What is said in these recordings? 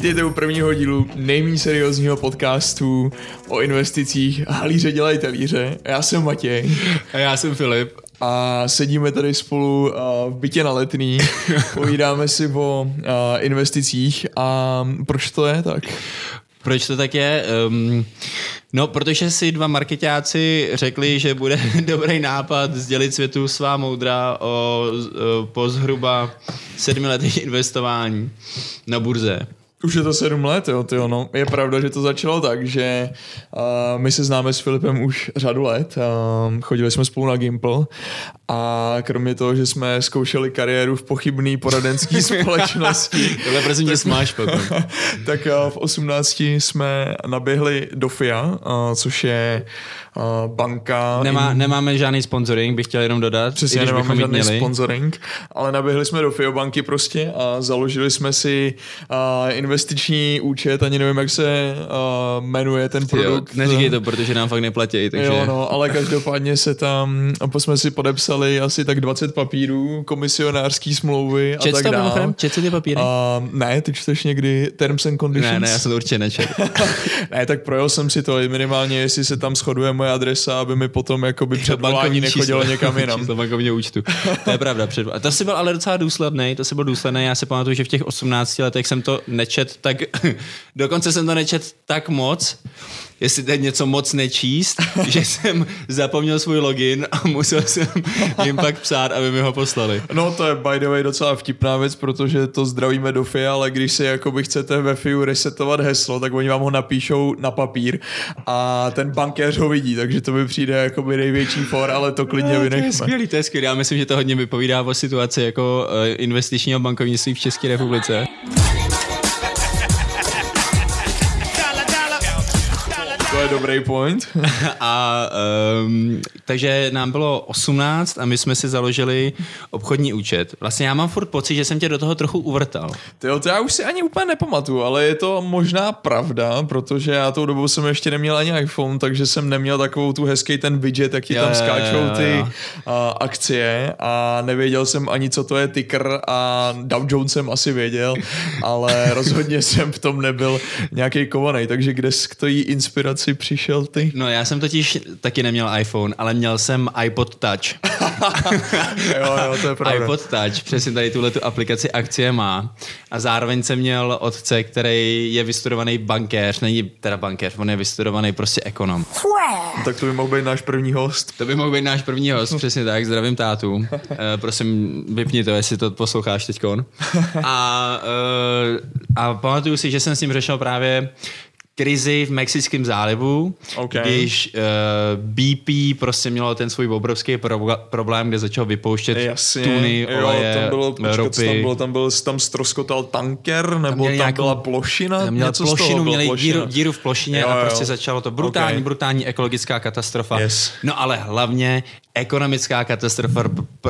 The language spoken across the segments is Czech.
Vítejte u prvního dílu nejméně seriózního podcastu o investicích Halíře dělají talíře. Já jsem Matěj. A já jsem Filip. A sedíme tady spolu v bytě na letný, povídáme si o investicích a proč to je tak? Proč to tak je? Um, no, protože si dva marketáci řekli, že bude dobrý nápad sdělit světu svá moudra o, o po zhruba sedmi letech investování na burze. Už je to sedm let, jo, tyjo, no. Je pravda, že to začalo tak, že uh, my se známe s Filipem už řadu let. Uh, chodili jsme spolu na Gimple a kromě toho, že jsme zkoušeli kariéru v pochybné poradenské společnosti. Tohle prosím tě smáš potom. tak uh, v 18 jsme naběhli do FIA, uh, což je uh, banka. Nemá, in... Nemáme žádný sponsoring, bych chtěl jenom dodat. Přesně, nemáme žádný měli. sponsoring, ale naběhli jsme do FIO banky prostě a založili jsme si investiční účet, ani nevím, jak se jmenuje ten produkt. Jo, neříkej to, protože nám fakt neplatí. Takže... Jo, no, ale každopádně se tam, jsme si podepsali asi tak 20 papírů, komisionářský smlouvy a Čet tak dále. Čet ty papíry? Uh, ne, ty čteš někdy Terms and Conditions? Ne, ne, já jsem to určitě nečet. ne, tak projel jsem si to, minimálně jestli se tam shoduje moje adresa, aby mi potom jakoby před volání nechodilo někam jinam. Číslo bankovního účtu. To je pravda. Před... A to si byl ale docela důsledný, to si byl důsledný. Já si pamatuju, že v těch 18 letech jsem to nečet tak, dokonce jsem to nečet tak moc, jestli teď něco moc nečíst, že jsem zapomněl svůj login a musel jsem jim pak psát, aby mi ho poslali. No to je by the way docela vtipná věc, protože to zdravíme do FIA, ale když si jakoby chcete ve FIU resetovat heslo, tak oni vám ho napíšou na papír a ten bankéř ho vidí, takže to mi přijde jakoby největší for, ale to klidně no, vynechme. To je skvělý, to je skvělý. Já myslím, že to hodně vypovídá o situaci jako eh, investičního bankovnictví v České republice. Dobrý point. a um, takže nám bylo 18 a my jsme si založili obchodní účet. Vlastně já mám furt pocit, že jsem tě do toho trochu uvrtal. Tyjo, to já už si ani úplně nepamatuju, ale je to možná pravda, protože já tou dobou jsem ještě neměl ani iPhone, takže jsem neměl takovou tu hezký ten widget, jak ti tam skáčou ty. A, akcie a nevěděl jsem ani, co to je ticker a Dow Jones jsem asi věděl, ale rozhodně jsem v tom nebyl nějaký kovaný, takže kde k tojí inspiraci přišel ty? No já jsem totiž taky neměl iPhone, ale měl jsem iPod Touch. jo, jo, to je pravda. iPod Touch, přesně tady tuhle tu aplikaci akcie má. A zároveň jsem měl otce, který je vystudovaný bankéř, není teda bankéř, on je vystudovaný prostě ekonom. Tak to by mohl být náš první host. To by mohl být náš první host, přesně tak, zdravím tátu. Uh, prosím, vypni to, jestli to posloucháš teďkon. A, uh, a pamatuju si, že jsem s ním řešil právě krizi v Mexickém zálivu, okay. když uh, eh, BP prostě mělo ten svůj obrovský pro- problém, kde začal vypouštět Jasně, tuny, jo, oleje, tam bylo, počkat, ropy. Tam bylo, tam byl, tam stroskotal tanker, nebo tam, tam byla plošina? Tam měl něco plošinu, toho měli plošina. díru, díru v plošině jo, a prostě jo. začalo to brutální, okay. brutální ekologická katastrofa. Yes. No ale hlavně ekonomická katastrofa,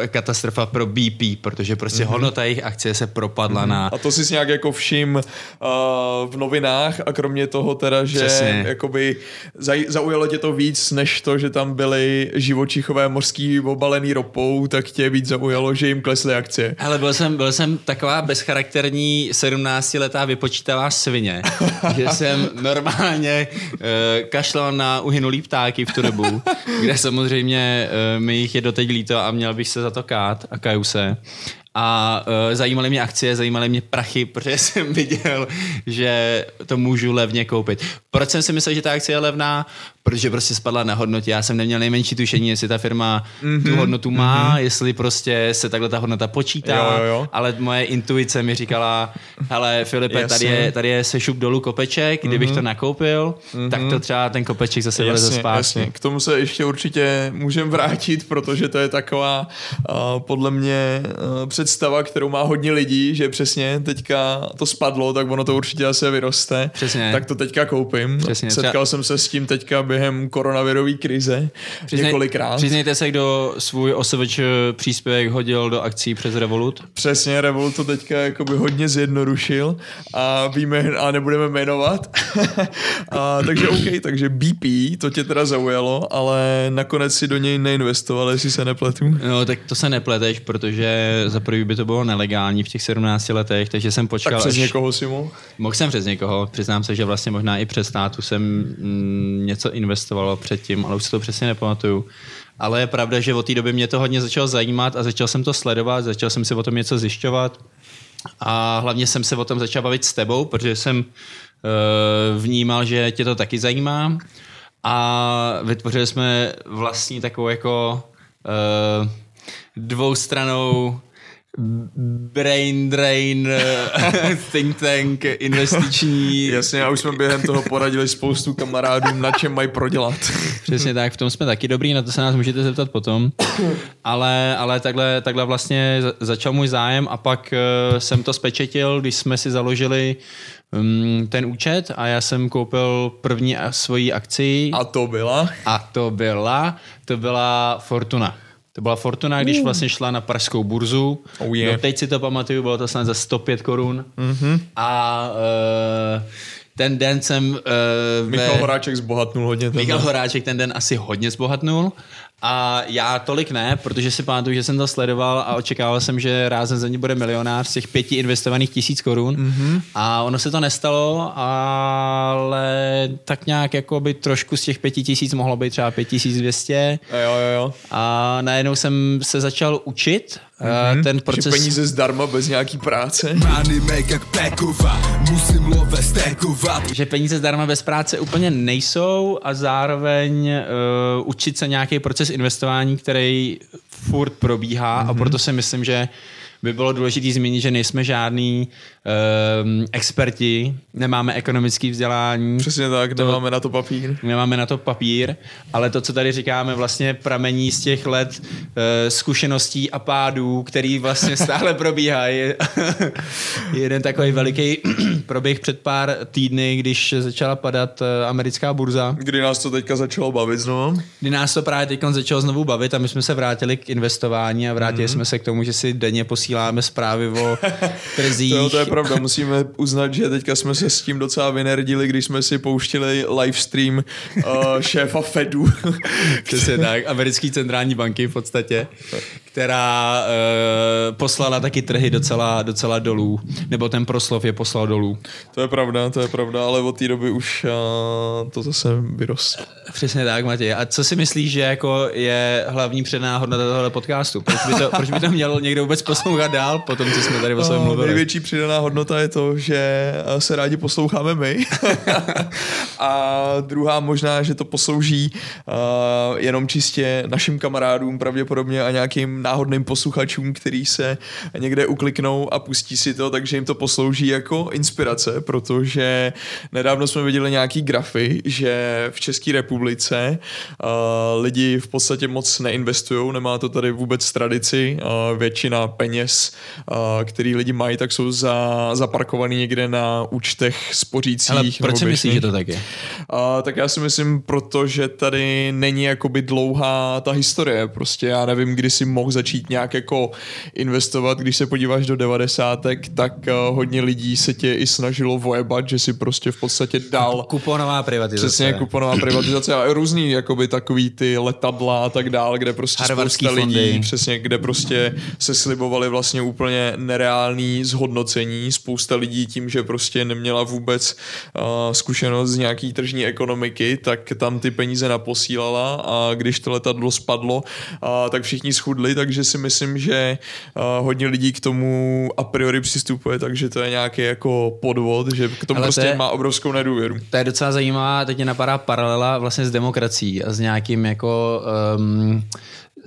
katastrofa pro BP, protože prostě mm-hmm. hodnota jejich akcie se propadla mm-hmm. na... A to si nějak jako všim uh, v novinách a kromě toho teda, že Přesně. jakoby zaj, zaujalo tě to víc, než to, že tam byly živočichové mořský obalený ropou, tak tě víc zaujalo, že jim klesly akcie. Ale byl jsem, byl jsem taková bezcharakterní 17-letá vypočítavá svině, že jsem normálně uh, kašlal na uhynulý ptáky v tu dobu, kde samozřejmě uh, mi jich je doteď líto a měl bych se za to kát a kaju se a uh, zajímaly mě akcie, zajímaly mě prachy, protože jsem viděl, že to můžu levně koupit. Proč jsem si myslel, že ta akcie je levná? Protože prostě spadla na hodnotě. Já jsem neměl nejmenší tušení, jestli ta firma mm-hmm, tu hodnotu má, mm-hmm. jestli prostě se takhle ta hodnota počítá, jo, jo, jo. ale moje intuice mi říkala, hele Filipe, tady je, tady je sešup dolů kopeček, kdybych mm-hmm. to nakoupil, mm-hmm. tak to třeba ten kopeček zase vyleze zpátky. K tomu se ještě určitě můžeme vrátit, protože to je taková uh, podle mě uh, představa, kterou má hodně lidí, že přesně teďka to spadlo, tak ono to určitě asi vyroste. Přesně. Tak to teďka koupím. Přesně. Setkal třeba... jsem se s tím teďka během koronavirové krize Přiznej, několikrát. Přiznejte se, kdo svůj OSVČ příspěvek hodil do akcí přes Revolut? Přesně, Revolut to teďka jakoby hodně zjednodušil a víme, a nebudeme jmenovat. a, takže OK, takže BP, to tě teda zaujalo, ale nakonec si do něj neinvestoval, jestli se nepletu. No, tak to se nepleteš, protože za poprvé by to bylo nelegální v těch 17 letech, takže jsem počkal. Tak přes až... někoho si mohl? Mohl jsem přes někoho, přiznám se, že vlastně možná i přes státu jsem mm, něco investoval předtím, ale už si to přesně nepamatuju. Ale je pravda, že od té doby mě to hodně začalo zajímat a začal jsem to sledovat, začal jsem si o tom něco zjišťovat a hlavně jsem se o tom začal bavit s tebou, protože jsem uh, vnímal, že tě to taky zajímá a vytvořili jsme vlastní takovou jako uh, dvoustranou brain drain, think tank, investiční. Jasně, a už jsme během toho poradili spoustu kamarádům, na čem mají prodělat. Přesně tak, v tom jsme taky dobrý, na to se nás můžete zeptat potom. Ale, ale takhle, takhle vlastně začal můj zájem a pak uh, jsem to spečetil, když jsme si založili um, ten účet a já jsem koupil první svoji akci. A to byla? A to byla, to byla Fortuna. To byla Fortuna, když vlastně šla na pražskou burzu. Oh yeah. no, teď si to pamatuju, bylo to snad za 105 korun. Mm-hmm. A uh, ten den jsem... Uh, Michal ve... Horáček zbohatnul hodně. Ten Michal den. Horáček ten den asi hodně zbohatnul. A já tolik ne, protože si pamatuju, že jsem to sledoval a očekával jsem, že rázem za ní bude milionář z těch pěti investovaných tisíc korun. Mm-hmm. A ono se to nestalo, ale tak nějak jako by trošku z těch pěti tisíc mohlo být třeba pět tisíc dvěstě. Jo, jo, jo. A najednou jsem se začal učit Mm-hmm. Ten proces... Že peníze zdarma bez nějaký práce. Že peníze zdarma bez práce úplně nejsou a zároveň uh, učit se nějaký proces investování, který furt probíhá mm-hmm. a proto si myslím, že by bylo důležité zmínit, že nejsme žádný um, experti, nemáme ekonomické vzdělání. Přesně tak, to, nemáme na to papír. Nemáme na to papír, ale to, co tady říkáme, vlastně pramení z těch let uh, zkušeností a pádů, který vlastně stále probíhají. Jeden takový veliký proběh před pár týdny, když začala padat uh, americká burza. Kdy nás to teďka začalo bavit znovu? Kdy nás to právě teď začalo znovu bavit a my jsme se vrátili k investování a vrátili mm-hmm. jsme se k tomu, že si denně posíláme zprávy o trzích. to, to je pravda, musíme uznat, že teďka jsme se s tím docela vynerdili, když jsme si pouštili livestream uh, šéfa Fedu. Přesně tak, americký centrální banky v podstatě, která uh, poslala taky trhy docela, docela dolů, nebo ten proslov je poslal dolů. To je pravda, to je pravda, ale od té doby už uh, to zase vyrost. Přesně tak, Matěj. A co si myslíš, že jako je hlavní předná hodnota tohoto podcastu? Proč by to, proč by to měl někdo vůbec poslouchat dál po tom, co jsme tady o sobě mluvili? Největší přidaná hodnota je to, že se rádi posloucháme my. a druhá možná, že to poslouží uh, jenom čistě našim kamarádům pravděpodobně a nějakým náhodným posluchačům, který se někde ukliknou a pustí si to, takže jim to poslouží jako inspirace, protože nedávno jsme viděli nějaký grafy, že v České republice uh, lidi v podstatě moc neinvestují, nemá to tady vůbec tradici, uh, většina peněz, uh, který lidi mají, tak jsou za, zaparkovaný někde na účtech spořících. Ale proč si myslíš, že to tak je? Uh, tak já si myslím, protože tady není jakoby dlouhá ta historie, prostě já nevím, kdy si mohl začít nějak jako investovat, když se podíváš do devadesátek, tak uh, hodně lidí se tě i snažilo vojebat, že si prostě v podstatě dal... Kuponová privatizace. Přesně, kuponová privatizace a různý jakoby takový ty letadla a tak dál, kde prostě Harvardský spousta fondy. lidí, přesně, kde prostě se slibovali vlastně úplně nereální zhodnocení. Spousta lidí tím, že prostě neměla vůbec uh, zkušenost z nějaký tržní ekonomiky, tak tam ty peníze naposílala a když to letadlo spadlo, uh, tak všichni schudli, takže si myslím, že uh, hodně lidí k tomu a priori přistupuje, takže to je nějaký jako podvod, že k tomu Ale to prostě je- má obrovskou nedůvěru. To je docela zajímavá, teď mě napadá paralela vlastně s demokracií a s nějakým jako um,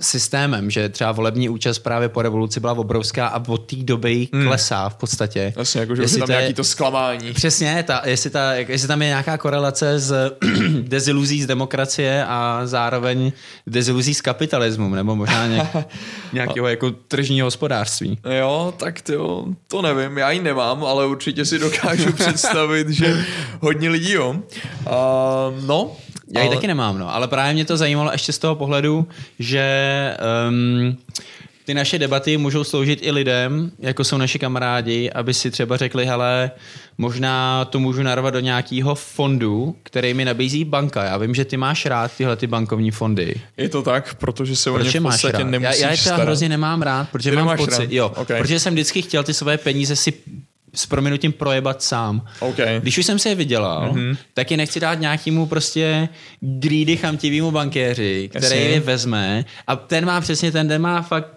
systémem, že třeba volební účast právě po revoluci byla obrovská a od té doby Hmm. klesá v podstatě. Vlastně jako, že Jestli je tam to je- nějaký to zklamání. Přesně, ta, jestli, ta, jestli tam je nějaká korelace s deziluzí z demokracie a zároveň deziluzí s kapitalismem, nebo možná nějak, nějakého jako tržního hospodářství. Jo, tak to, to nevím, já ji nemám, ale určitě si dokážu představit, že hodně lidí jo. Uh, no, Já ji ale- taky nemám, no, ale právě mě to zajímalo ještě z toho pohledu, že um, ty naše debaty můžou sloužit i lidem, jako jsou naši kamarádi, aby si třeba řekli, hele, možná to můžu narvat do nějakého fondu, který mi nabízí banka. Já vím, že ty máš rád tyhle ty bankovní fondy. Je to tak, protože se o ně v podstatě nemusíš Já, já je teda starat. hrozně nemám rád, protože Ty mám pocit, rád? jo, Okay. protože jsem vždycky chtěl ty své peníze si s prominutím projebat sám. OK. Když už jsem si je vydělal, Mhm. mm-hmm. tak je nechci dát nějakému prostě greedy chamtivýmu bankéři, který Jasně. je vezme a ten má přesně, ten den má fakt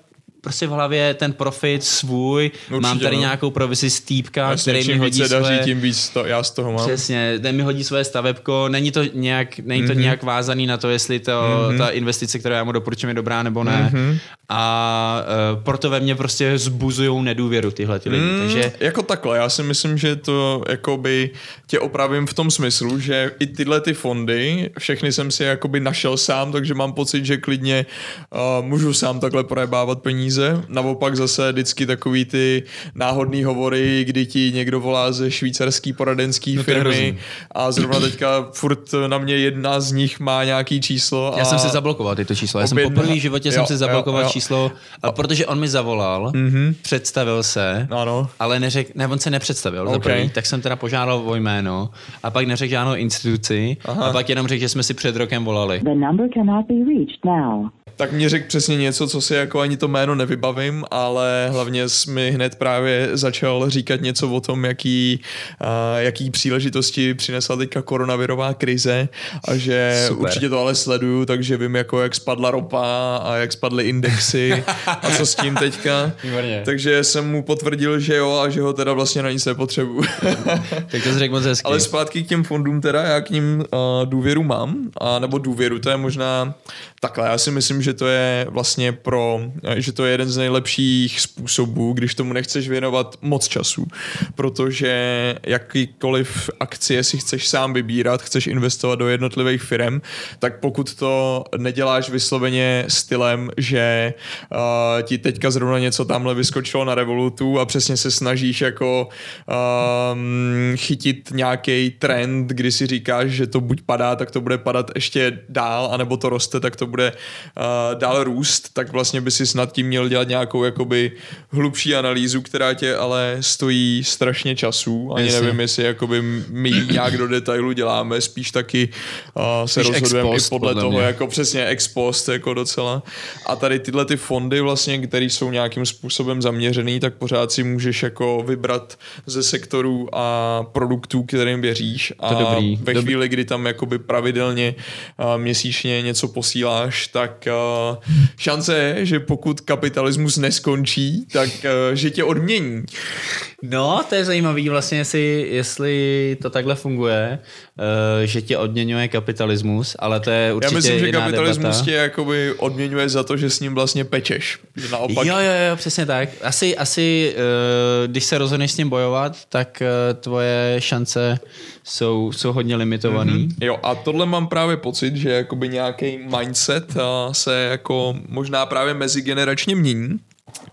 prostě v hlavě ten profit svůj, Určitě, mám tady no. nějakou provizi z týpka, Jasně, který mi hodí více daří, své... tím víc to, já z toho mám. Přesně, ten mi hodí své stavebko, není to nějak, není to nějak vázaný na to, jestli to, mm-hmm. ta investice, kterou já mu doporučím, je dobrá nebo ne. Mhm. Mm-hmm. A uh, proto ve mně prostě zbuzují nedůvěru tyhle ty lidi. Mm, takže Jako takhle, já si myslím, že to jakoby tě opravím v tom smyslu, že i tyhle ty fondy, všechny jsem si jakoby našel sám, takže mám pocit, že klidně uh, můžu sám takhle projebávat peníze. Naopak zase vždycky takový ty náhodný hovory, kdy ti někdo volá ze švýcarský poradenský No firmy a zrovna teďka furt na mě jedna z nich má nějaký číslo. já a jsem si zablokoval tyto čísla. Já jsem poprvé v životě jsem jo, si zablokoval jo, jo. číslo, a protože on mi zavolal, mm-hmm. představil se, Ano. ale neřek, ne, on se nepředstavil Ok. za první, tak jsem teda požádal o jméno a pak neřekl žádnou instituci Aha. a pak jenom řekl, že jsme si před rokem volali. The number cannot be reached now. Tak mě řekl přesně něco, co si jako ani to jméno nevybavím, ale hlavně jsi mi hned právě začal říkat něco o tom, jaký, uh, jaký příležitosti přinesla teďka koronavirová krize a že Super. určitě to ale sleduju, takže vím jako jak spadla ropa a jak spadly indexy a co s tím teďka. Výborně. Takže jsem mu potvrdil, že jo a že ho teda vlastně na nic nepotřebuju. Tak to jsi řekl moc hezky. Ale zpátky k těm fondům teda, já k ním uh, důvěru mám, a, nebo důvěru, to je možná takhle, já si myslím, že to je vlastně pro, že to je jeden z nejlepších způsobů, když tomu nechceš věnovat moc času, protože jakýkoliv akcie si chceš sám vybírat, chceš investovat do jednotlivých firm, tak pokud to neděláš vysloveně stylem, že uh, ti teďka zrovna něco tamhle vyskočilo na Revolutu a přesně se snažíš jako um, chytit nějaký trend, kdy si říkáš, že to buď padá, tak to bude padat ještě dál, anebo to roste, tak to bude uh, dál růst, tak vlastně by si snad tím měl dělat nějakou jakoby hlubší analýzu, která tě ale stojí strašně času. Ani Jasně. nevím, jestli jakoby my nějak do detailu děláme, spíš taky uh, se rozhodujeme i podle podle toho, mě. jako přesně ex post, jako docela. A tady tyhle ty fondy vlastně, které jsou nějakým způsobem zaměřený, tak pořád si můžeš jako vybrat ze sektorů a produktů, kterým věříš. A To dobrý. ve chvíli, kdy tam jakoby pravidelně uh, měsíčně něco posíláš, tak uh, šance je, že pokud kapitalismus neskončí, tak uh, že tě odmění. No, to je zajímavý vlastně, jestli, jestli to takhle funguje, uh, že tě odměňuje kapitalismus, ale to je Já určitě myslím, že kapitalismus debata. tě jakoby odměňuje za to, že s ním vlastně pečeš. Naopak Jo, jo, jo, přesně tak. Asi, asi uh, když se rozhodneš s ním bojovat, tak uh, tvoje šance jsou, jsou hodně limitovaný. Mm-hmm. Jo, a tohle mám právě pocit, že jakoby nějaký mindset se jako možná právě mezigeneračně mění.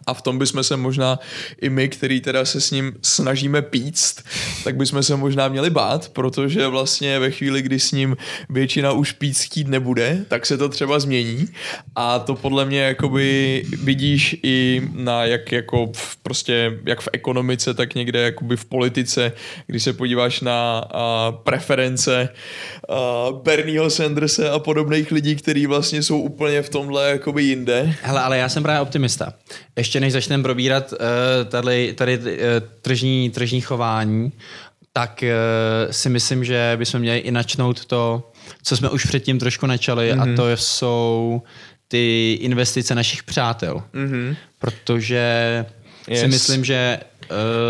A v tom bychom se možná i my, který teda se s ním snažíme píct, tak bychom se možná měli bát, protože vlastně ve chvíli, kdy s ním většina už píct chtít nebude, tak se to třeba změní. A to podle mě jakoby vidíš i na jak jako v, prostě jak v ekonomice, tak někde jakoby v politice, když se podíváš na a, preference a, Bernieho Sandersa a podobných lidí, kteří vlastně jsou úplně v tomhle jakoby jinde. Hele, ale já jsem právě optimista. Ještě než začneme probírat uh, tady, tady uh, tržní, tržní chování, tak uh, si myslím, že bychom měli i načnout to, co jsme už předtím trošku načali, mm-hmm. a to jsou ty investice našich přátel. Mm-hmm. Protože yes. si myslím, že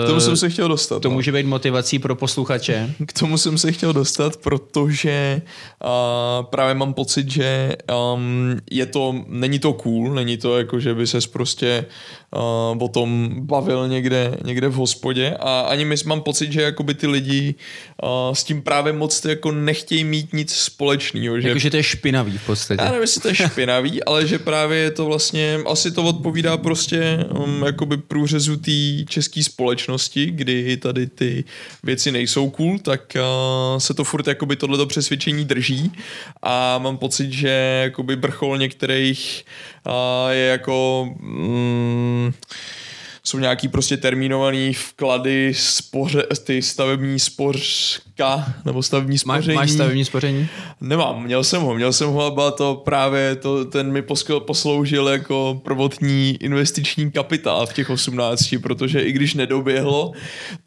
K tomu jsem se chtěl dostat. to no. může být motivací pro posluchače. K tomu jsem se chtěl dostat, protože uh, právě mám pocit, že um, je to, není to cool, není to jako, že by ses prostě uh, o tom bavil někde, někde v hospodě a ani my mám pocit, že jakoby ty lidi uh, s tím právě moc jako nechtějí mít nic společného. Že Jakože to je špinavý v podstatě. já nevím, jestli to je špinavý, ale že právě je to vlastně, asi to odpovídá prostě um, jakoby průřezu té české společnosti, kdy tady ty věci nejsou cool, tak uh, se to furt jakoby tohleto přesvědčení drží a mám pocit, že jakoby vrchol některých je jako mm, jsou nějaký prostě termínovaný vklady, spoře, ty stavební spořka, nebo stavební spoření. Máš stavební spoření? Nemám, měl jsem ho, měl jsem ho a byla to právě, to, ten mi posloužil jako prvotní investiční kapitál v těch 18, protože i když nedoběhlo,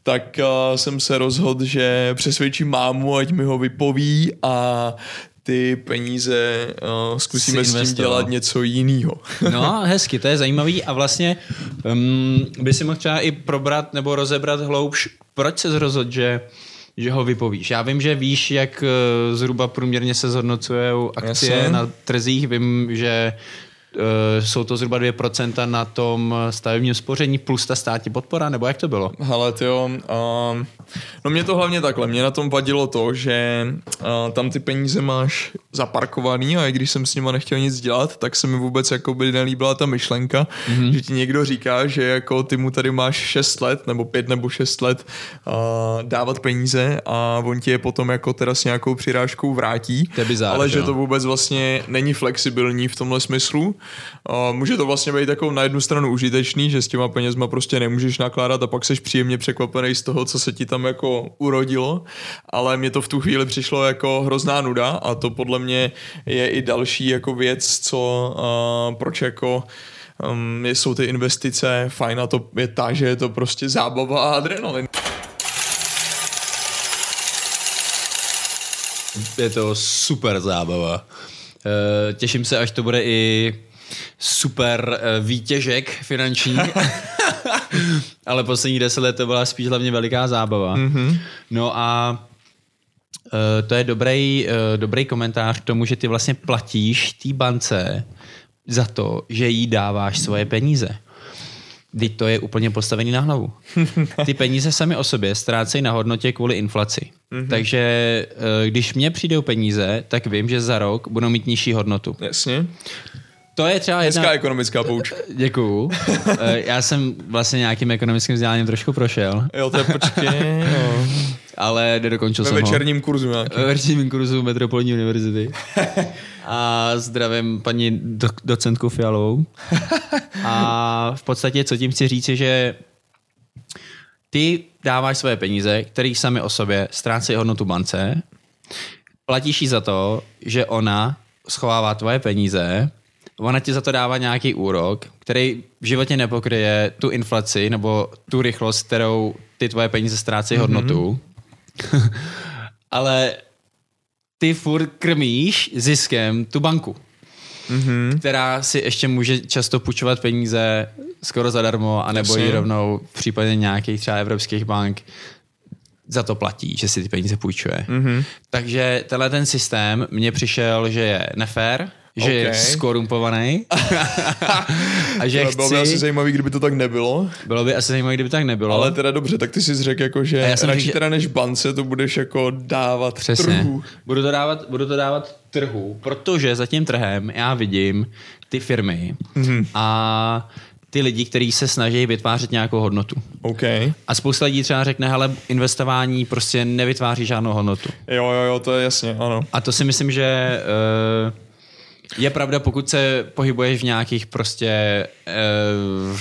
tak jsem se rozhodl, že přesvědčím mámu, ať mi ho vypoví a ty peníze uh, zkusíme s tím dělat něco jiného. no, hezky, to je zajímavý a vlastně um, by si mohl třeba i probrat nebo rozebrat hloubš, proč se rozhodl, že že ho vypovíš. Já vím, že víš, jak uh, zhruba průměrně se zhodnocují akcie Jasně. na trzích. Vím, že jsou to zhruba 2% na tom stavebním spoření plus ta státní podpora, nebo jak to bylo? Hele, jo, uh, no mě to hlavně takhle, mě na tom vadilo to, že uh, tam ty peníze máš zaparkovaný a i když jsem s nima nechtěl nic dělat, tak se mi vůbec jako by nelíbila ta myšlenka, mm-hmm. že ti někdo říká, že jako ty mu tady máš 6 let, nebo 5 nebo 6 let uh, dávat peníze a on ti je potom jako teda s nějakou přirážkou vrátí, bizár, ale že to vůbec vlastně není flexibilní v tomhle smyslu může to vlastně být jako na jednu stranu užitečný, že s těma penězma prostě nemůžeš nakládat a pak seš příjemně překvapený z toho, co se ti tam jako urodilo, ale mě to v tu chvíli přišlo jako hrozná nuda a to podle mě je i další jako věc, co proč jako um, jsou ty investice fajn a to je ta, že je to prostě zábava a adrenalin. Je to super zábava. Uh, těším se, až to bude i super eh, výtěžek finanční, ale poslední deset let to byla spíš hlavně veliká zábava. Mm-hmm. No a uh, to je dobrý, uh, dobrý komentář k tomu, že ty vlastně platíš té bance za to, že jí dáváš svoje peníze. Teď to je úplně postavený na hlavu. Ty peníze sami o sobě ztrácejí na hodnotě kvůli inflaci. Mm-hmm. Takže když mě přijdou peníze, tak vím, že za rok budou mít nižší hodnotu. Jasně. To je třeba jedna... Hezká ekonomická pouč. Děkuju. Eh, já jsem vlastně nějakým ekonomickým vzděláním trošku prošel. Jo, to je počkej. No. Ale nedokončil Ve jsem večerním ho. kurzu nějaký. Ve večerním kurzu Metropolní univerzity. A zdravím paní do, docentku Fialovou. A v podstatě, co tím chci říct, je, že ty dáváš své peníze, které sami o sobě ztrácejí hodnotu bance, platíš jí za to, že ona schovává tvoje peníze ona ti za to dává nějaký úrok, který v životě nepokryje tu inflaci nebo tu rychlost, kterou ty tvoje peníze ztrácejí mm-hmm. hodnotu. Ale ty furt krmíš ziskem tu banku, mm-hmm. která si ještě může často půjčovat peníze skoro zadarmo, anebo ji rovnou v případě nějakých třeba evropských bank za to platí, že si ty peníze půjčuje. Mm-hmm. Takže tenhle ten systém mně přišel, že je nefér, že okay. je skorumpovaný. a že chci... Bylo by asi zajímavý, kdyby to tak nebylo. Bylo by asi zajímavý, kdyby tak nebylo. Ale teda dobře, tak ty jsi řekl, jako, že já radši řík, teda než bance to budeš jako dávat Přesně. trhu. Budu to dávat, budu to dávat trhu, protože za tím trhem já vidím ty firmy mm-hmm. a ty lidi, kteří se snaží vytvářet nějakou hodnotu. Okay. A spousta lidí třeba řekne, hele, investování prostě nevytváří žádnou hodnotu. Jo, jo, jo, to je jasně, ano. A to si myslím, že uh, je pravda, pokud se pohybuješ v nějakých prostě uh,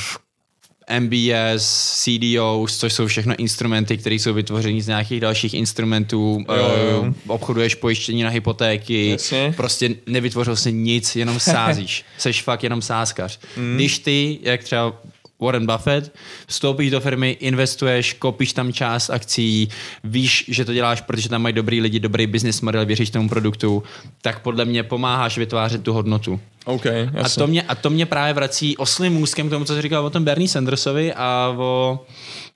eh, MBS, CDOs, což jsou všechno instrumenty, které jsou vytvořeny z nějakých dalších instrumentů, jo, jo. Uh, obchoduješ pojištění na hypotéky, Jasně. prostě nevytvořil si nic, jenom sázíš. Seš fakt jenom sázkař. Mm. Když ty, jak třeba Warren Buffett, vstoupíš do firmy, investuješ, kopíš tam část akcí, víš, že to děláš, protože tam mají dobrý lidi, dobrý business model, věříš tomu produktu, tak podle mě pomáháš vytvářet tu hodnotu. Okay, a, to mě, a to mě právě vrací oslým můzkem k tomu, co jsi říkal o tom Bernie Sandersovi a o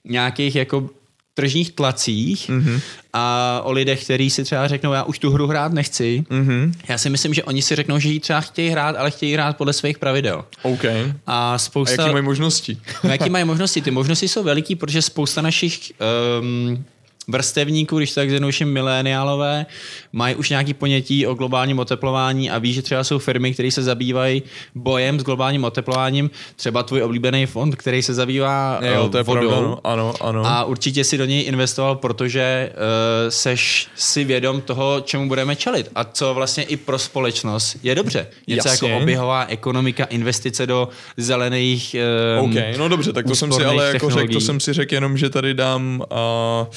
nějakých jako tržních tlacích mm-hmm. a o lidech, kteří si třeba řeknou, já už tu hru hrát nechci. Mm-hmm. Já si myslím, že oni si řeknou, že ji třeba chtějí hrát, ale chtějí hrát podle svých pravidel. Okay. A, spousta... a jaký mají možnosti? jaký mají možnosti? Ty možnosti jsou veliký, protože spousta našich um, vrstevníků, když to tak zjednoduším mileniálové, mají už nějaký ponětí o globálním oteplování a ví, že třeba jsou firmy, které se zabývají bojem s globálním oteplováním, třeba tvůj oblíbený fond, který se zabývá Jo, eh, to je vodou. pravda, no. ano, ano. A určitě si do něj investoval, protože uh, seš si vědom toho, čemu budeme čelit a co vlastně i pro společnost je dobře. Něco Jasně. jako oběhová ekonomika, investice do zelených um, OK, no dobře, tak to jsem si ale jako řekl, to jsem si řekl jenom, že tady dám uh,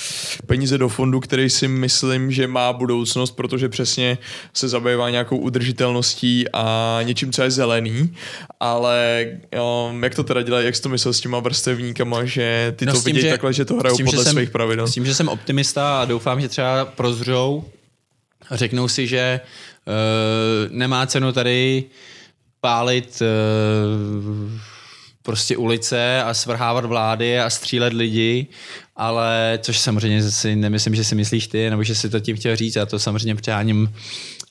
peníze do fondu, který si myslím, že má budoucnost, protože přesně se zabývá nějakou udržitelností a něčím, co je zelený, ale um, jak to teda dělají, jak jsi to myslel s těma vrstevníkama, že ty No to tím, vidějí že- takhle, že to hrajou tím, podle jsem- svých pravidel. S tím, že jsem optimista a doufám, že třeba prozřou. A řeknou si, že uh, nemá cenu tady pálit uh, prostě ulice a svrhávat vlády a střílet lidi, ale což samozřejmě si nemyslím, že si myslíš ty, nebo že si to tím chtěl říct, já to samozřejmě přeháním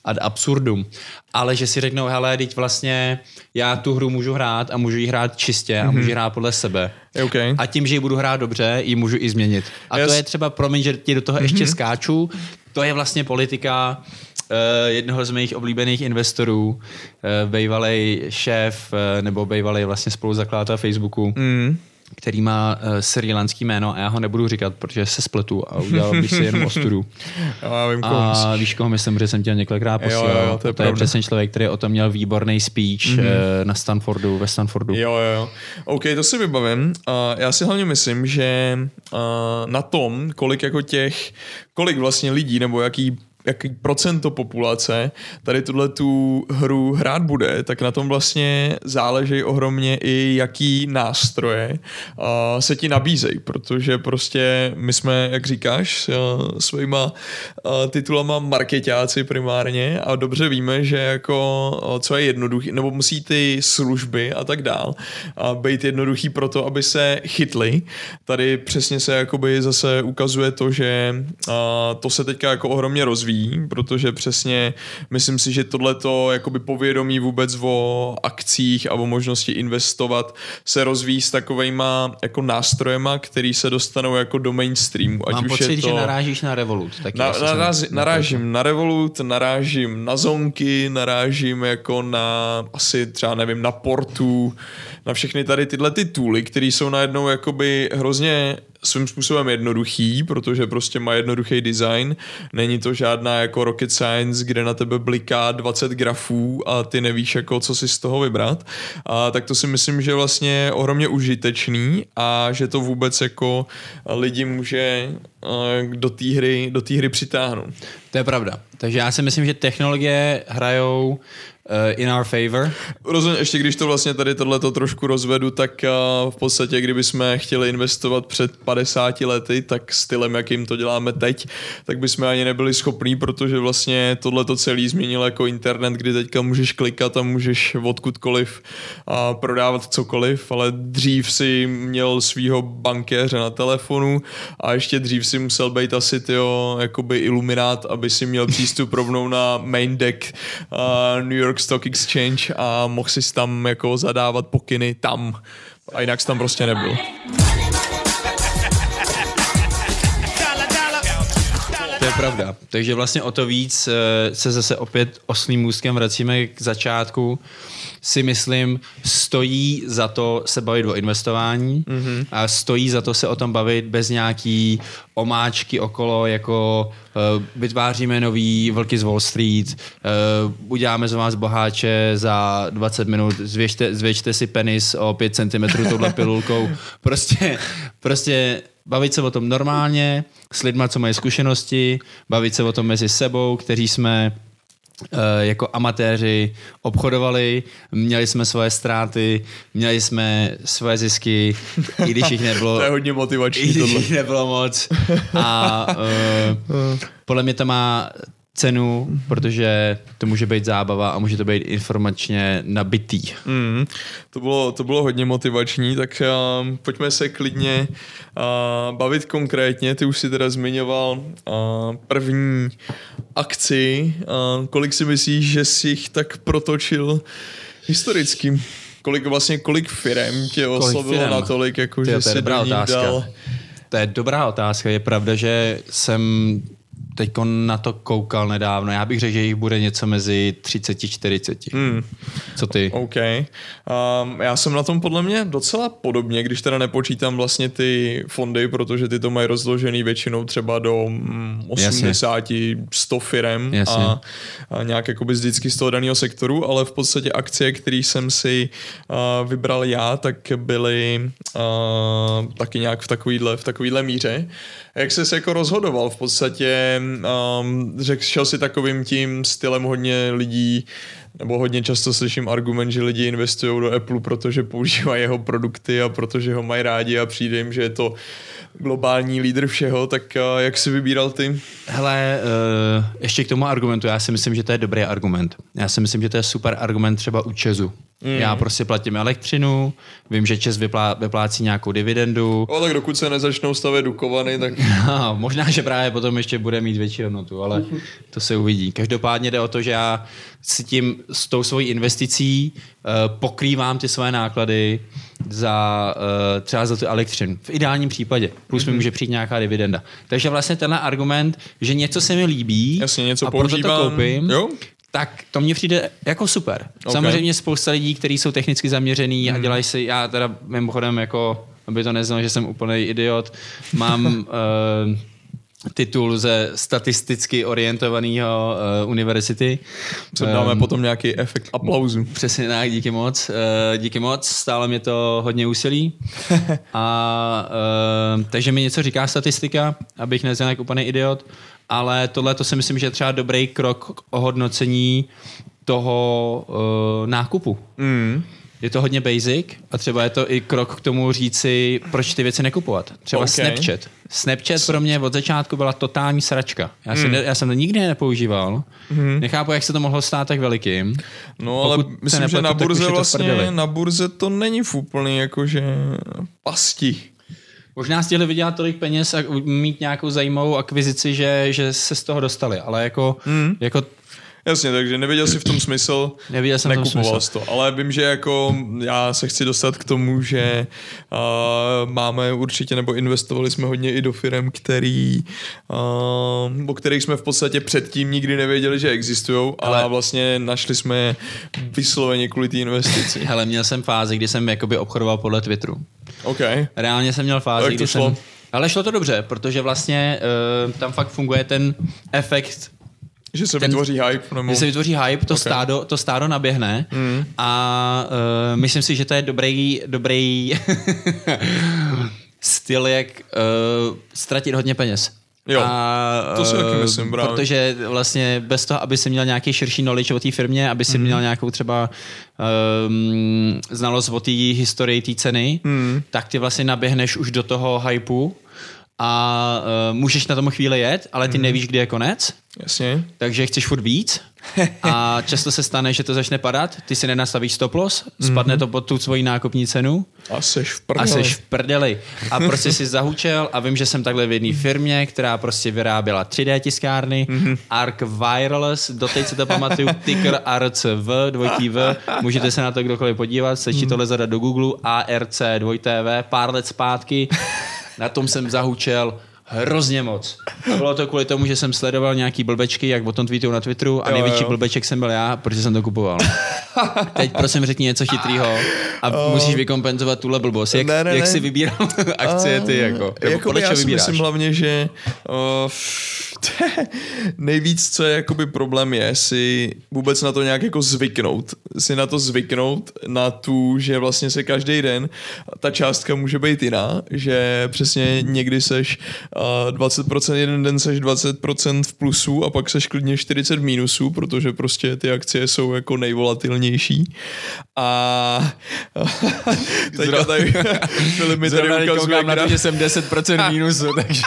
ad absurdum. Ale že si řeknou, hele, teď vlastně já tu hru můžu hrát a můžu ji hrát čistě a můžu ji hrát podle sebe. Je OK. A tím, že ji budu hrát dobře, ji můžu i změnit. A Jas- to je třeba, promiň, že ti do toho ještě skáču, to je vlastně politika uh, jednoho z mých oblíbených investorů, uh, bývalý šéf uh, nebo bývalý vlastně spoluzakladatel Facebooku, Mm. Který má uh, srilanský jméno a já ho nebudu říkat, protože se spletu a udělal bych si jenom ostudu. Já vím. A víš, koho myslím, že jsem tě několikrát Jo, jo, posílal. jo, to je to je přesně člověk, který o tom měl výborný speech mm-hmm. na Stanfordu, ve Stanfordu. Jo, jo, jo. OK, to si vybavím. Uh, já si hlavně myslím, že uh, na tom, kolik jako těch, kolik vlastně lidí, nebo jaký jaký procento populace tady tuhle tu hru hrát bude, tak na tom vlastně záleží ohromně i jaký nástroje uh, se ti nabízejí, protože prostě my jsme, jak říkáš, uh, svýma uh, titulama marketáci primárně a dobře víme, že jako uh, co je jednoduchý, nebo musí ty služby a tak dál uh, být jednoduchý pro to, aby se chytli. Tady přesně se jakoby zase ukazuje to, že uh, to se teďka jako ohromně rozvíjí, protože přesně myslím si, že tohleto jakoby povědomí vůbec o akcích a o možnosti investovat se rozvíjí s takovejma jako nástrojema, který se dostanou jako do mainstreamu. Ať Mám už pocit, je to... že narážíš na Revolut. Taky Na, asi jsem- narážím na Revolut, narážím na Zonky, narážím jako na asi třeba nevím, na Portu, na všechny tady tyhle ty tooly, které jsou najednou jakoby hrozně svým způsobem jednoduchý, protože prostě má jednoduchý design. Není to žádná jako rocket science, kde na tebe bliká 20 grafů a ty nevíš jako co si z toho vybrat. A tak to si myslím, že vlastně je ohromně užitečný a že to vůbec jako lidi může eh, do té hry, do té hry přitáhnout. To je pravda. Takže já si myslím, že technologie hrajou uh, in our favor. Rozhodně, ještě když to vlastně tady tohleto trošku rozvedu, tak uh, v podstatě, kdyby jsme chtěli investovat před 50 lety, tak stylem, jakým to děláme teď, tak bychom ani nebyli schopní, protože vlastně tohleto celý změnil jako internet, kdy teďka můžeš klikat a můžeš odkudkoliv uh, prodávat cokoliv, ale dřív si měl svýho bankéře na telefonu a ještě dřív si musel být asi tyjo, jakoby iluminát, aby si měl přístup rovnou na main deck uh, New York Stock Exchange a mohl si tam jako zadávat pokyny tam. A jinak jsi tam prostě nebyl. Pravda. Takže vlastně o to víc eh, se zase opět oslým můstkem vracíme k začátku. Si myslím, stojí za to se bavit o investování mm-hmm. a stojí za to se o tom bavit bez nějaký omáčky okolo, jako uh, vytváříme nový vlky z Wall Street, uh, uděláme z vás boháče za 20 minut, zvěžte, zvětšte si penis o 5 cm touhle pilulkou. Prostě, prostě bavit se o tom normálně, s lidma, co mají zkušenosti, bavit se o tom mezi sebou, kteří jsme eh, jako amatéři obchodovali, měli jsme svoje ztráty, měli jsme svoje zisky, i když jich nebylo, To je hodně i motivační když tohle. jich nebylo moc. A uh, podle mě to má cenu, protože to může být zábava a může to být informačně nabitý. Mm, to, bylo, to bylo hodně motivační, tak uh, pojďme se klidně uh, bavit konkrétně. Ty už si teda zmiňoval uh, první akci. Uh, kolik si myslíš, že jsi jich tak protočil historicky? Kolik vlastně, kolik firem tě oslovilo firem? natolik, jako Tyjo, že to je si dobrá do nich otázka. dal To je dobrá otázka. Je pravda, že jsem teď na to koukal nedávno. Já bych řekl, že jich bude něco mezi 30 a 40. Hmm. Co ty? OK. Um, já jsem na tom podle mě docela podobně, když teda nepočítám vlastně ty fondy, protože ty to mají rozložený většinou třeba do mm, 80, Jasně. 100 firem a, a nějak jakoby vždycky z toho daného sektoru, ale v podstatě akcie, které jsem si uh, vybral já, tak byly uh, taky nějak v takovýhle, v takovýhle míře. Jak jsi jako rozhodoval v podstatě, um, řekl, šel si takovým tím stylem hodně lidí, nebo hodně často slyším argument, že lidi investují do Apple, protože používají jeho produkty a protože ho mají rádi a přijde jim, že je to globální lídr všeho, tak uh, jak si vybíral ty? Hele, uh, ještě k tomu argumentu, já si myslím, že to je dobrý argument. Já si myslím, že to je super argument třeba u Česu. Mm. Já prostě platím elektřinu, vím, že Čes vyplá, vyplácí nějakou dividendu. O, tak dokud se nezačnou stavět dukovany, tak... No, možná, že právě potom ještě bude mít větší hodnotu, ale to se uvidí. Každopádně jde o to, že já si tím s tou svojí investicí uh, pokrývám ty své náklady za uh, třeba za tu elektřinu. V ideálním případě. Plus mm-hmm. mi mhm. může přijít nějaká dividenda. Takže vlastně tenhle argument, že něco se mi líbí Jasně, něco a používám. proto to koupím, jo? Tak to mně přijde jako super. Okay. Samozřejmě spousta lidí, kteří jsou technicky zaměřený mm. a dělají si, já teda mimochodem jako, aby to neznalo, že jsem úplný idiot, mám uh, titul ze statisticky orientovaného uh, univerzity. Co dáme um, potom nějaký efekt aplauzu. Přesně tak, díky moc. Uh, díky moc, stále mě to hodně úsilí. a uh, takže mi něco říká statistika, abych nezněl jako úplný idiot ale tohle to si myslím, že je třeba dobrý krok k ohodnocení toho uh, nákupu. Mm. Je to hodně basic a třeba je to i krok k tomu říci, proč ty věci nekupovat. Třeba okay. Snapchat. Snapchat pro mě od začátku byla totální sračka. Já, jsem, mm. já jsem to nikdy nepoužíval. Mm. Nechápu, jak se to mohlo stát tak velikým. No ale Pokud myslím, že na burze vlastně, na burze to není v úplný jakože pasti. Možná chtěli vydělat tolik peněz a mít nějakou zajímavou akvizici, že, že se z toho dostali, ale jako, mm. jako Jasně, takže neviděl jsi v tom smysl, neviděl jsem nekupoval jsi to. Ale vím, že jako já se chci dostat k tomu, že uh, máme určitě, nebo investovali jsme hodně i do firm, který, uh, o kterých jsme v podstatě předtím nikdy nevěděli, že existují ale... a vlastně našli jsme vysloveně kvůli té investici. Ale měl jsem fázi, kdy jsem jakoby obchodoval podle Twitteru. OK. Reálně jsem měl fázi, kdy šlo? jsem... Ale šlo to dobře, protože vlastně uh, tam fakt funguje ten efekt že se ten, vytvoří hype? Nebo... Že se vytvoří hype, to, okay. stádo, to stádo naběhne mm. a uh, myslím si, že to je dobrý, dobrý styl, jak uh, ztratit hodně peněz. Jo, a, to si taky eh, myslím právě. Protože vlastně bez toho, aby si měl nějaký širší knowledge o té firmě, aby si mm. měl nějakou třeba um, znalost o té historii té ceny, mm. tak ty vlastně naběhneš už do toho hypeu a uh, můžeš na tom chvíli jet, ale ty mm. nevíš, kdy je konec. Jasně. Takže chceš furt víc a často se stane, že to začne padat, ty si nenastavíš stop loss, spadne mm-hmm. to pod tu svoji nákupní cenu. A seš v prdeli. A seš v prdeli. A prostě si zahučel a vím, že jsem takhle v jedné firmě, která prostě vyráběla 3D tiskárny, mm-hmm. Arc Wireless, doteď se to pamatuju, ticker ARCV, dvojtý V, můžete se na to kdokoliv podívat, stačí mm. tohle zadat do Google, ARC, dvojté V, pár let zpátky, na tom jsem zahučel hrozně moc. A bylo to kvůli tomu, že jsem sledoval nějaký blbečky, jak o tom tweetují na Twitteru a jo, největší jo. blbeček jsem byl já, protože jsem to kupoval. Teď prosím řekni něco chytrýho a uh, musíš vykompenzovat tuhle blbost. Jak, ne, ne, jak ne. si vybíral akcie ty? Jako, jako podle já si myslím hlavně, že uh, nejvíc, co je jakoby problém je si vůbec na to nějak jako zvyknout. Si na to zvyknout, na tu, že vlastně se každý den ta částka může být jiná, že přesně někdy seš uh, 20%, jeden den seš 20% v plusu a pak seš klidně 40 v mínusu, protože prostě ty akcie jsou jako nejvolatilnější. A teďka tady Filip mi tady ukazuje, na to, že jsem 10% mínusu, takže...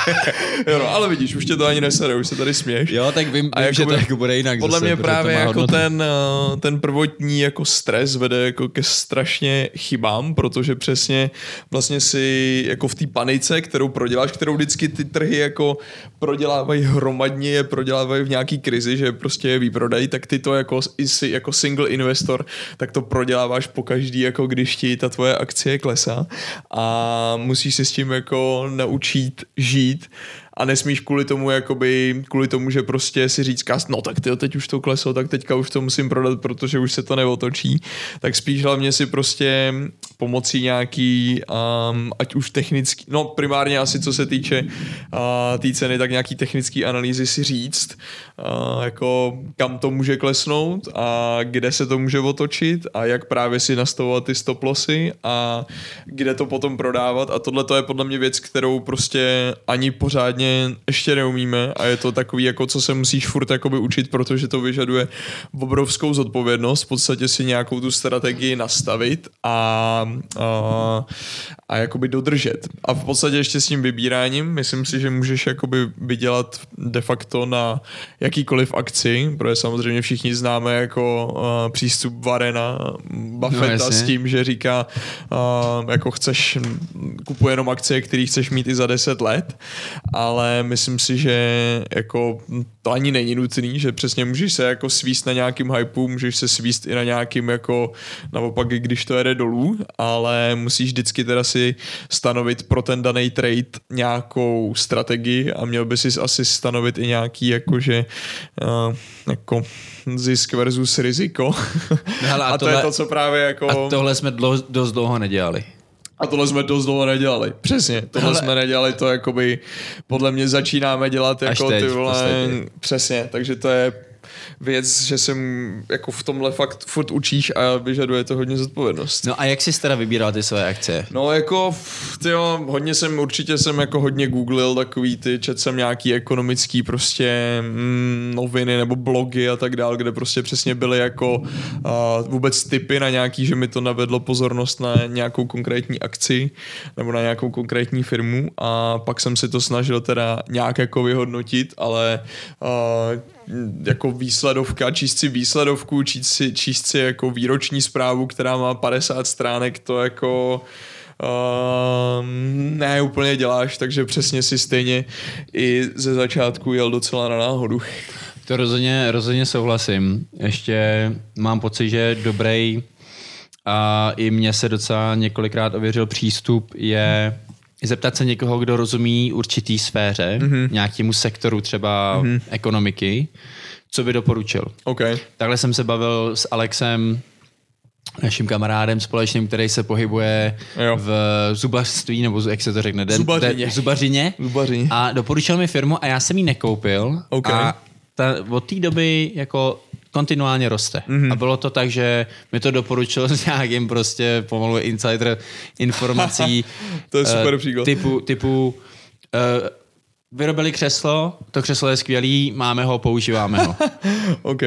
jo, no, ale vidíš, už tě to ani nese sorry, už se tady směš. Jo, tak vím, A vím že to jakoby- jako bude jinak Podle zase, mě právě jako ten, eh, ten prvotní jako stres vede jako ke strašně chybám, protože přesně vlastně si jako v té panice, kterou proděláš, kterou vždycky ty trhy jako prodělávají hromadně, je prodělávají v nějaký krizi, že prostě je výprodají, tak ty to jako, jako single investor, tak to proděláváš po každý, jako když ti ta tvoje akcie klesá. A musíš si s tím jako naučit žít a nesmíš kvůli tomu, jakoby, kvůli tomu, že prostě si říct, no tak ty teď už to kleslo, tak teďka už to musím prodat, protože už se to neotočí, tak spíš hlavně si prostě pomocí nějaký, um, ať už technický, no primárně asi co se týče uh, té ceny, tak nějaký technický analýzy si říct, uh, jako kam to může klesnout a kde se to může otočit a jak právě si nastavovat ty stop lossy a kde to potom prodávat. A tohle to je podle mě věc, kterou prostě ani pořádně ještě neumíme a je to takový, jako co se musíš furt jakoby učit, protože to vyžaduje obrovskou zodpovědnost, v podstatě si nějakou tu strategii nastavit a, a, a jakoby dodržet. A v podstatě ještě s tím vybíráním, myslím si, že můžeš jakoby vydělat de facto na jakýkoliv akci, protože samozřejmě všichni známe jako uh, přístup Varena Buffetta jasně. s tím, že říká, uh, jako chceš, kupuje jenom akcie, které chceš mít i za 10 let, ale myslím si, že jako to ani není nutný, že přesně můžeš se jako svíst na nějakým hypeu, můžeš se svíst i na nějakým jako naopak, když to jede dolů, ale musíš vždycky teda si stanovit pro ten daný trade nějakou strategii a měl by si asi stanovit i nějaký jakože uh, jako zisk versus riziko. No hele, a a, to je tohle- to, co právě jako... A tohle jsme dlouho, dost dlouho nedělali. A tohle jsme dost dlouho nedělali. Přesně. Tohle Hele. jsme nedělali, to jakoby podle mě začínáme dělat jako teď, ty vole, přesně, takže to je věc, že se m- jako v tomhle fakt furt učíš a vyžaduje to hodně zodpovědnost. No a jak jsi teda vybíral ty své akcie? No jako, ty jo, hodně jsem, určitě jsem jako hodně googlil takový ty, čet jsem nějaký ekonomický prostě mm, noviny nebo blogy a tak dál, kde prostě přesně byly jako uh, vůbec typy na nějaký, že mi to navedlo pozornost na nějakou konkrétní akci nebo na nějakou konkrétní firmu a pak jsem si to snažil teda nějak jako vyhodnotit, ale uh, jako výsledovka, číst si výsledovku, číst si, číst si jako výroční zprávu, která má 50 stránek, to jako uh, ne úplně děláš, takže přesně si stejně i ze začátku jel docela na náhodu. To rozhodně, rozhodně souhlasím. Ještě mám pocit, že dobrý a i mně se docela několikrát ověřil přístup je zeptat se někoho, kdo rozumí určitý sféře, mm-hmm. nějakému sektoru třeba mm-hmm. ekonomiky, co by doporučil. OK. Takhle jsem se bavil s Alexem, naším kamarádem společným, který se pohybuje Jo. v zubařství, nebo jak se to řekne? Den- Zubařině. de- zubařině. Zubařině. A doporučil mi firmu a já jsem ji nekoupil. OK. A ta, od té doby jako kontinuálně roste. Mhm. Mm-hmm. A bylo to tak, že mi to doporučil s nějakým prostě pomalu insider informací. To je super eh, příklad. Typu, typu uh, vyrobili křeslo, to křeslo je skvělý, máme ho, používáme ho. OK.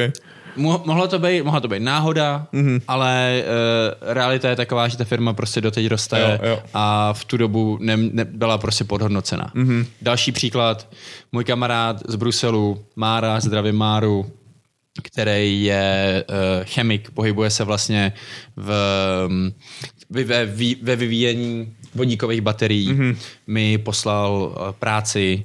Mo- mohlo to být, mohla to být náhoda, Mhm. mm-hmm. ale uh, realita je taková, že ta firma prostě doteď roste Jo, jo. a v tu dobu ne, ne, byla prostě podhodnocena. Mhm. Mm-hmm. Další příklad, můj kamarád z Bruselu, Mára, zdravím Máru, který je uh, chemik, pohybuje se vlastně v, um, ve, ve, vyvíjení vodíkových baterií, Mhm. mm-hmm. mi poslal uh, práci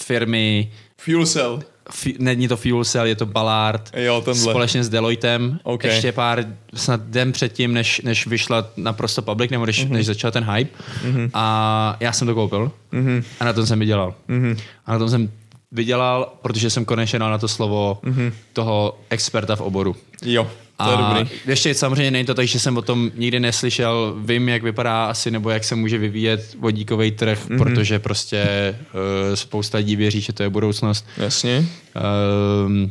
firmy, Fuel cell. F- není to Fuel Cell, je to Ballard. Jo, tenhle. Společně s Deloitem. OK. Ještě pár, snad den předtím, než, než vyšla naprosto public, nebo než, mm-hmm. než začal ten hype. Mm-hmm. A já jsem to koupil. Mm-hmm. A na tom jsem vydělal. Mm-hmm. A na tom jsem vydělal, protože jsem konečně dal na to slovo mm-hmm. toho experta v oboru. Jo, to je a dobrý. ještě samozřejmě není to tak, že jsem o tom nikdy neslyšel, vím, jak vypadá asi, nebo jak se může vyvíjet vodíkový trh, Mhm. mm-hmm. protože prostě uh, spousta lidí věří, že to je budoucnost. Jasně. Um,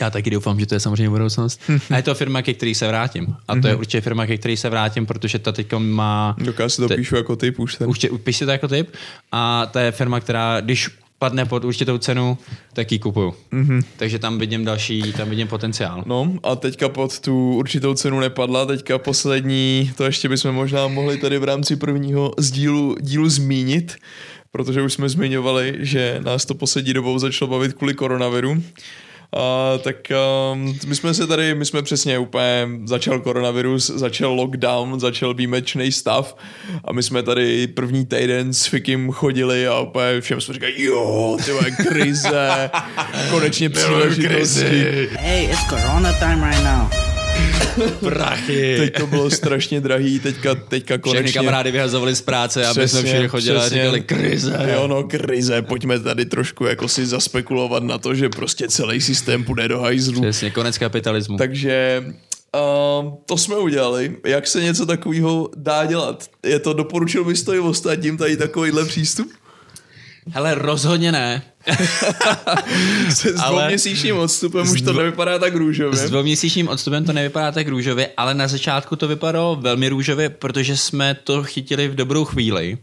já taky doufám, že to je samozřejmě budoucnost. A je to firma, ke který se vrátím. A to je Mhm. určitě firma, ke který se vrátím, protože ta teď má... Dokážu si to píšu jako typ už. Ten. Už tě, piš si to jako typ. A to je firma, která, když padne pod určitou cenu, tak ji kupuju. Mm-hmm. Takže tam vidím další, tam vidím potenciál. No a teďka pod tu určitou cenu nepadla, teďka poslední, to ještě bychom možná mohli tady v rámci prvního z dílu, dílu zmínit. protože už jsme zmiňovali, že nás to poslední dobou začalo bavit kvůli koronaviru. Uh, tak um, my jsme se tady, my jsme přesně úplně, začal koronavirus, začal lockdown, začal výjimečný stav a my jsme tady první týden s Fikim chodili a úplně všem jsme říkali, jo, ty vole, krize, konečně příležitosti. Hey, it's Corona time right now. Prachy. Teď to bylo strašně drahý, teďka, teďka Všechny konečně. kamarády vyhazovali z práce, aby jsme všichni chodili a říkali krize. Jo, no, krize, pojďme tady trošku jako si zaspekulovat na to, že prostě celý systém půjde do hajzlu. Přesně, konec kapitalismu. Takže uh, to jsme udělali. Jak se něco takového dá dělat? Je to, doporučil bys to i ostatním tady takovýhle přístup? Hele, rozhodně ne. Se s dvouměsíčním odstupem už to nevypadá tak růžově. S dvouměsíčním odstupem to nevypadá tak růžově, ale na začátku to vypadalo velmi růžově, protože jsme to chytili v dobrou chvíli.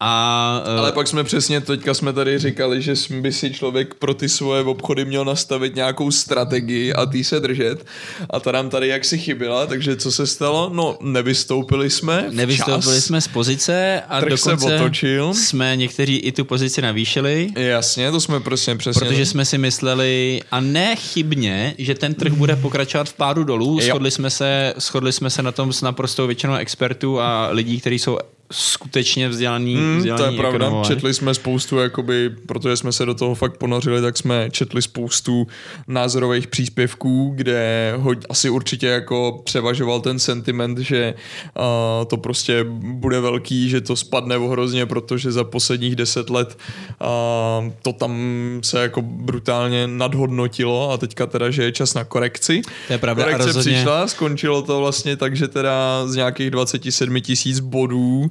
A eh, Ale pak jsme přesně, teďka jsme tady říkali, že by si člověk pro ty svoje obchody měl nastavit nějakou strategii a tý se držet. A ta nám tady jaksi chyběla, takže co se stalo? No, nevystoupili jsme včas. nevystoupili jsme z pozice a Trh se dokonce otočil. jsme někteří i tu pozici navýšili. Jasně, to jsme prostě přesně... Protože jsme si mysleli, a ne chybně, že ten trh bude pokračovat v pádu dolů. Jo. Shodli jsme, se, shodli jsme se na tom s naprostou většinou expertů a lidí, kteří jsou skutečně vzdělaný, Hmm, to vzdělaný je pravda. ekonomové. Četli jsme spoustu, jakoby, protože jsme se do toho fakt ponořili, tak jsme četli spoustu názorových příspěvků, kde ho, asi určitě jako převažoval ten sentiment, že uh, to prostě bude velký, že to spadne ohrozně, protože za posledních deset let uh, to tam se jako brutálně nadhodnotilo a teďka teda, že je čas na korekci. To je pravda Korekce rozhodně- přišla, skončilo to vlastně tak, že teda z nějakých 27 tisíc bodů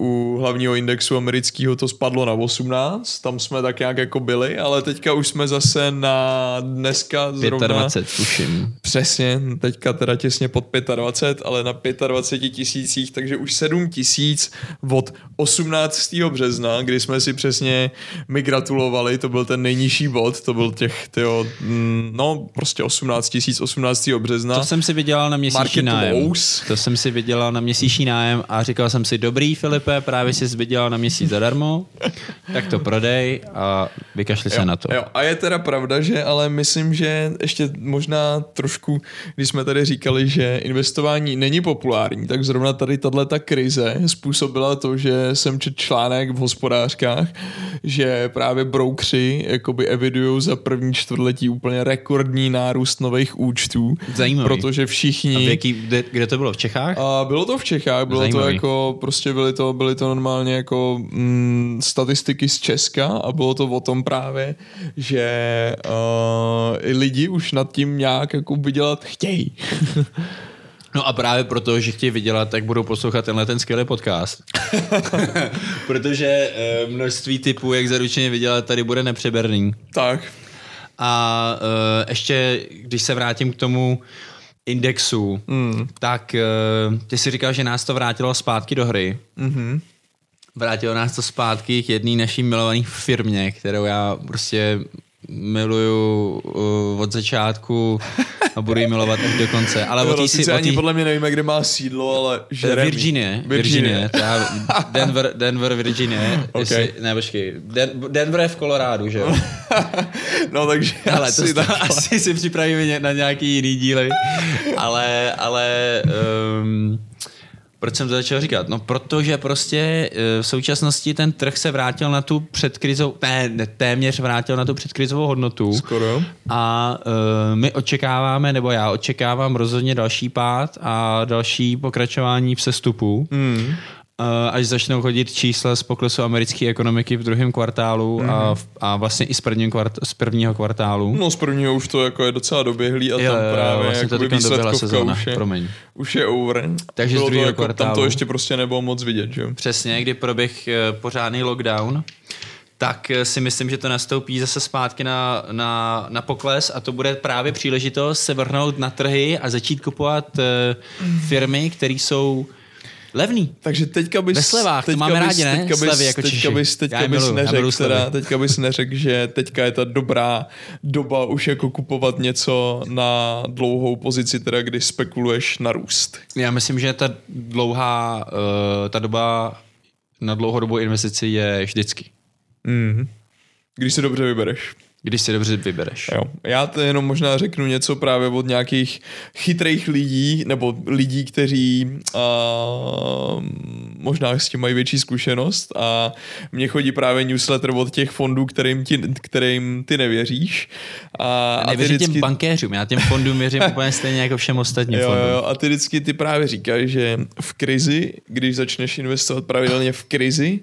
u hlavního indexu amerického to spadlo na 18, tam jsme tak nějak jako byli, ale teďka už jsme zase na dneska zrovna... 25, tuším. Přesně, teďka teda těsně pod 25, ale na 25 tisících, takže už 7 tisíc od 18. března, kdy jsme si přesně my gratulovali, to byl ten nejnižší bod, to byl těch, tyjo, mm, no prostě 18 tisíc 18. března. To jsem si vydělal na měsíční Market nájem. lows. To jsem si vydělal na měsíční nájem a říkal jsem si, dobrý Filipe, právě jsi vydělal na měsíc zadarmo, tak to prodej a vykašli se na to. Jo, a je teda pravda, že ale myslím, že ještě možná trošku, když jsme tady říkali, že investování není populární, tak zrovna tady tahle ta krize způsobila to, že jsem četl článek v hospodářkách, že právě broukři jakoby evidují za první čtvrtletí úplně rekordní nárůst nových účtů. Zajímavý. Protože všichni... A v jaký, kde, kde to bylo? V Čechách? A bylo to v Čechách, bylo Zajímavý. to jako, prostě byly to, byly to normálně jako mm, statistiky z Česka a bylo to o tom právě, že uh, i lidi už nad tím nějak jako vydělat chtějí. No a právě proto, že chtějí vydělat, tak budou poslouchat tenhle ten skvělý podcast. Protože e, množství typů, jak zaručeně vydělat, tady bude nepřeberný. tak, A e, ještě, když se vrátím k tomu indexu, mm. tak e, ty si říkal, že nás to vrátilo zpátky do hry. Mm-hmm. Vrátilo nás to zpátky k jedné naší milované firmě, kterou já prostě miluju uh, od začátku a budu ji milovat až do konce. Ale jo, o no, té sice si, o ani tý- podle mě nevíme, kde má sídlo, ale Jeremy. Virginie, Virginie, já, Denver, Denver, Virginie. Ok. Jestli, ne, počkej, Den, Denver je v Kolorádu, že jo? no takže Ale asi to, tak. asi si připravíme na nějaký jiný díly. Ale, ale um, proč jsem to začal říkat? No protože prostě eh, v současnosti ten trh se vrátil na tu předkrizovou, ne, ne téměř vrátil na tu předkrizovou hodnotu. Skoro. A uh, my očekáváme, nebo já očekávám rozhodně další pád a další pokračování v sestupu. Mm. Uh, až začnou chodit čísla z poklesu americké ekonomiky v druhém kvartálu mm. a, v, a vlastně i z, prvním kvart, z prvního kvartálu. No z prvního už to jako je docela doběhlý a Jo, tam právě vlastně to výsledkovka sezóna, už je, promiň. už je over. Takže z Bylo to druhého jako, Tam to kvartálu. ještě prostě nebylo moc vidět, že jo? Přesně, kdy proběh eh, pořádný lockdown, tak eh, si myslím, že to nastoupí zase zpátky na, na, na pokles a to bude právě příležitost se vrhnout na trhy a začít kupovat eh, firmy, které jsou levný. Takže teďka bys... Ve slevách, to teďka máme bys, rádi, ne? Teďka bys, Slevy jako teďka Češi. bys, teďka Já bys miluju, teda, teďka bys neřekl, že teďka je ta dobrá doba už jako kupovat něco na dlouhou pozici, teda kdy spekuluješ na růst. Já myslím, že ta dlouhá, uh, ta doba na dlouhodobou investici je vždycky. Mm. Když si dobře vybereš. Když si dobře vybereš. Jo. Já to jenom možná řeknu něco právě od nějakých chytrých lidí, nebo lidí, kteří uh, možná s tím mají větší zkušenost a mně chodí právě newsletter od těch fondů, kterým, ti, kterým ty nevěříš. A, a nevěřím vždycky... těm bankéřům, já těm fondům věřím úplně stejně jako všem ostatním jo, fondům. Jo, a ty vždycky ty právě říkáš, že v krizi, když začneš investovat pravidelně v krizi,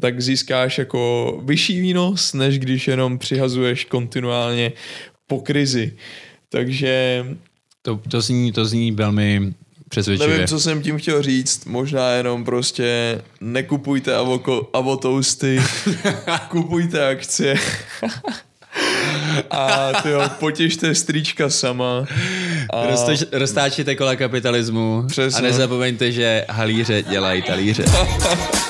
tak získáš jako vyšší výnos, než když jenom přihazuješ kontinuálně po krizi. Takže... To, to, zní, to zní velmi přesvědčivě. Nevím, co jsem tím chtěl říct, možná jenom prostě nekupujte avoko, avotousty, kupujte akcie. a tyjo, potěšte strýčka sama. A... Roztoč, roztáčíte kola kapitalismu Přesně. a nezapomeňte, že halíře dělají talíře.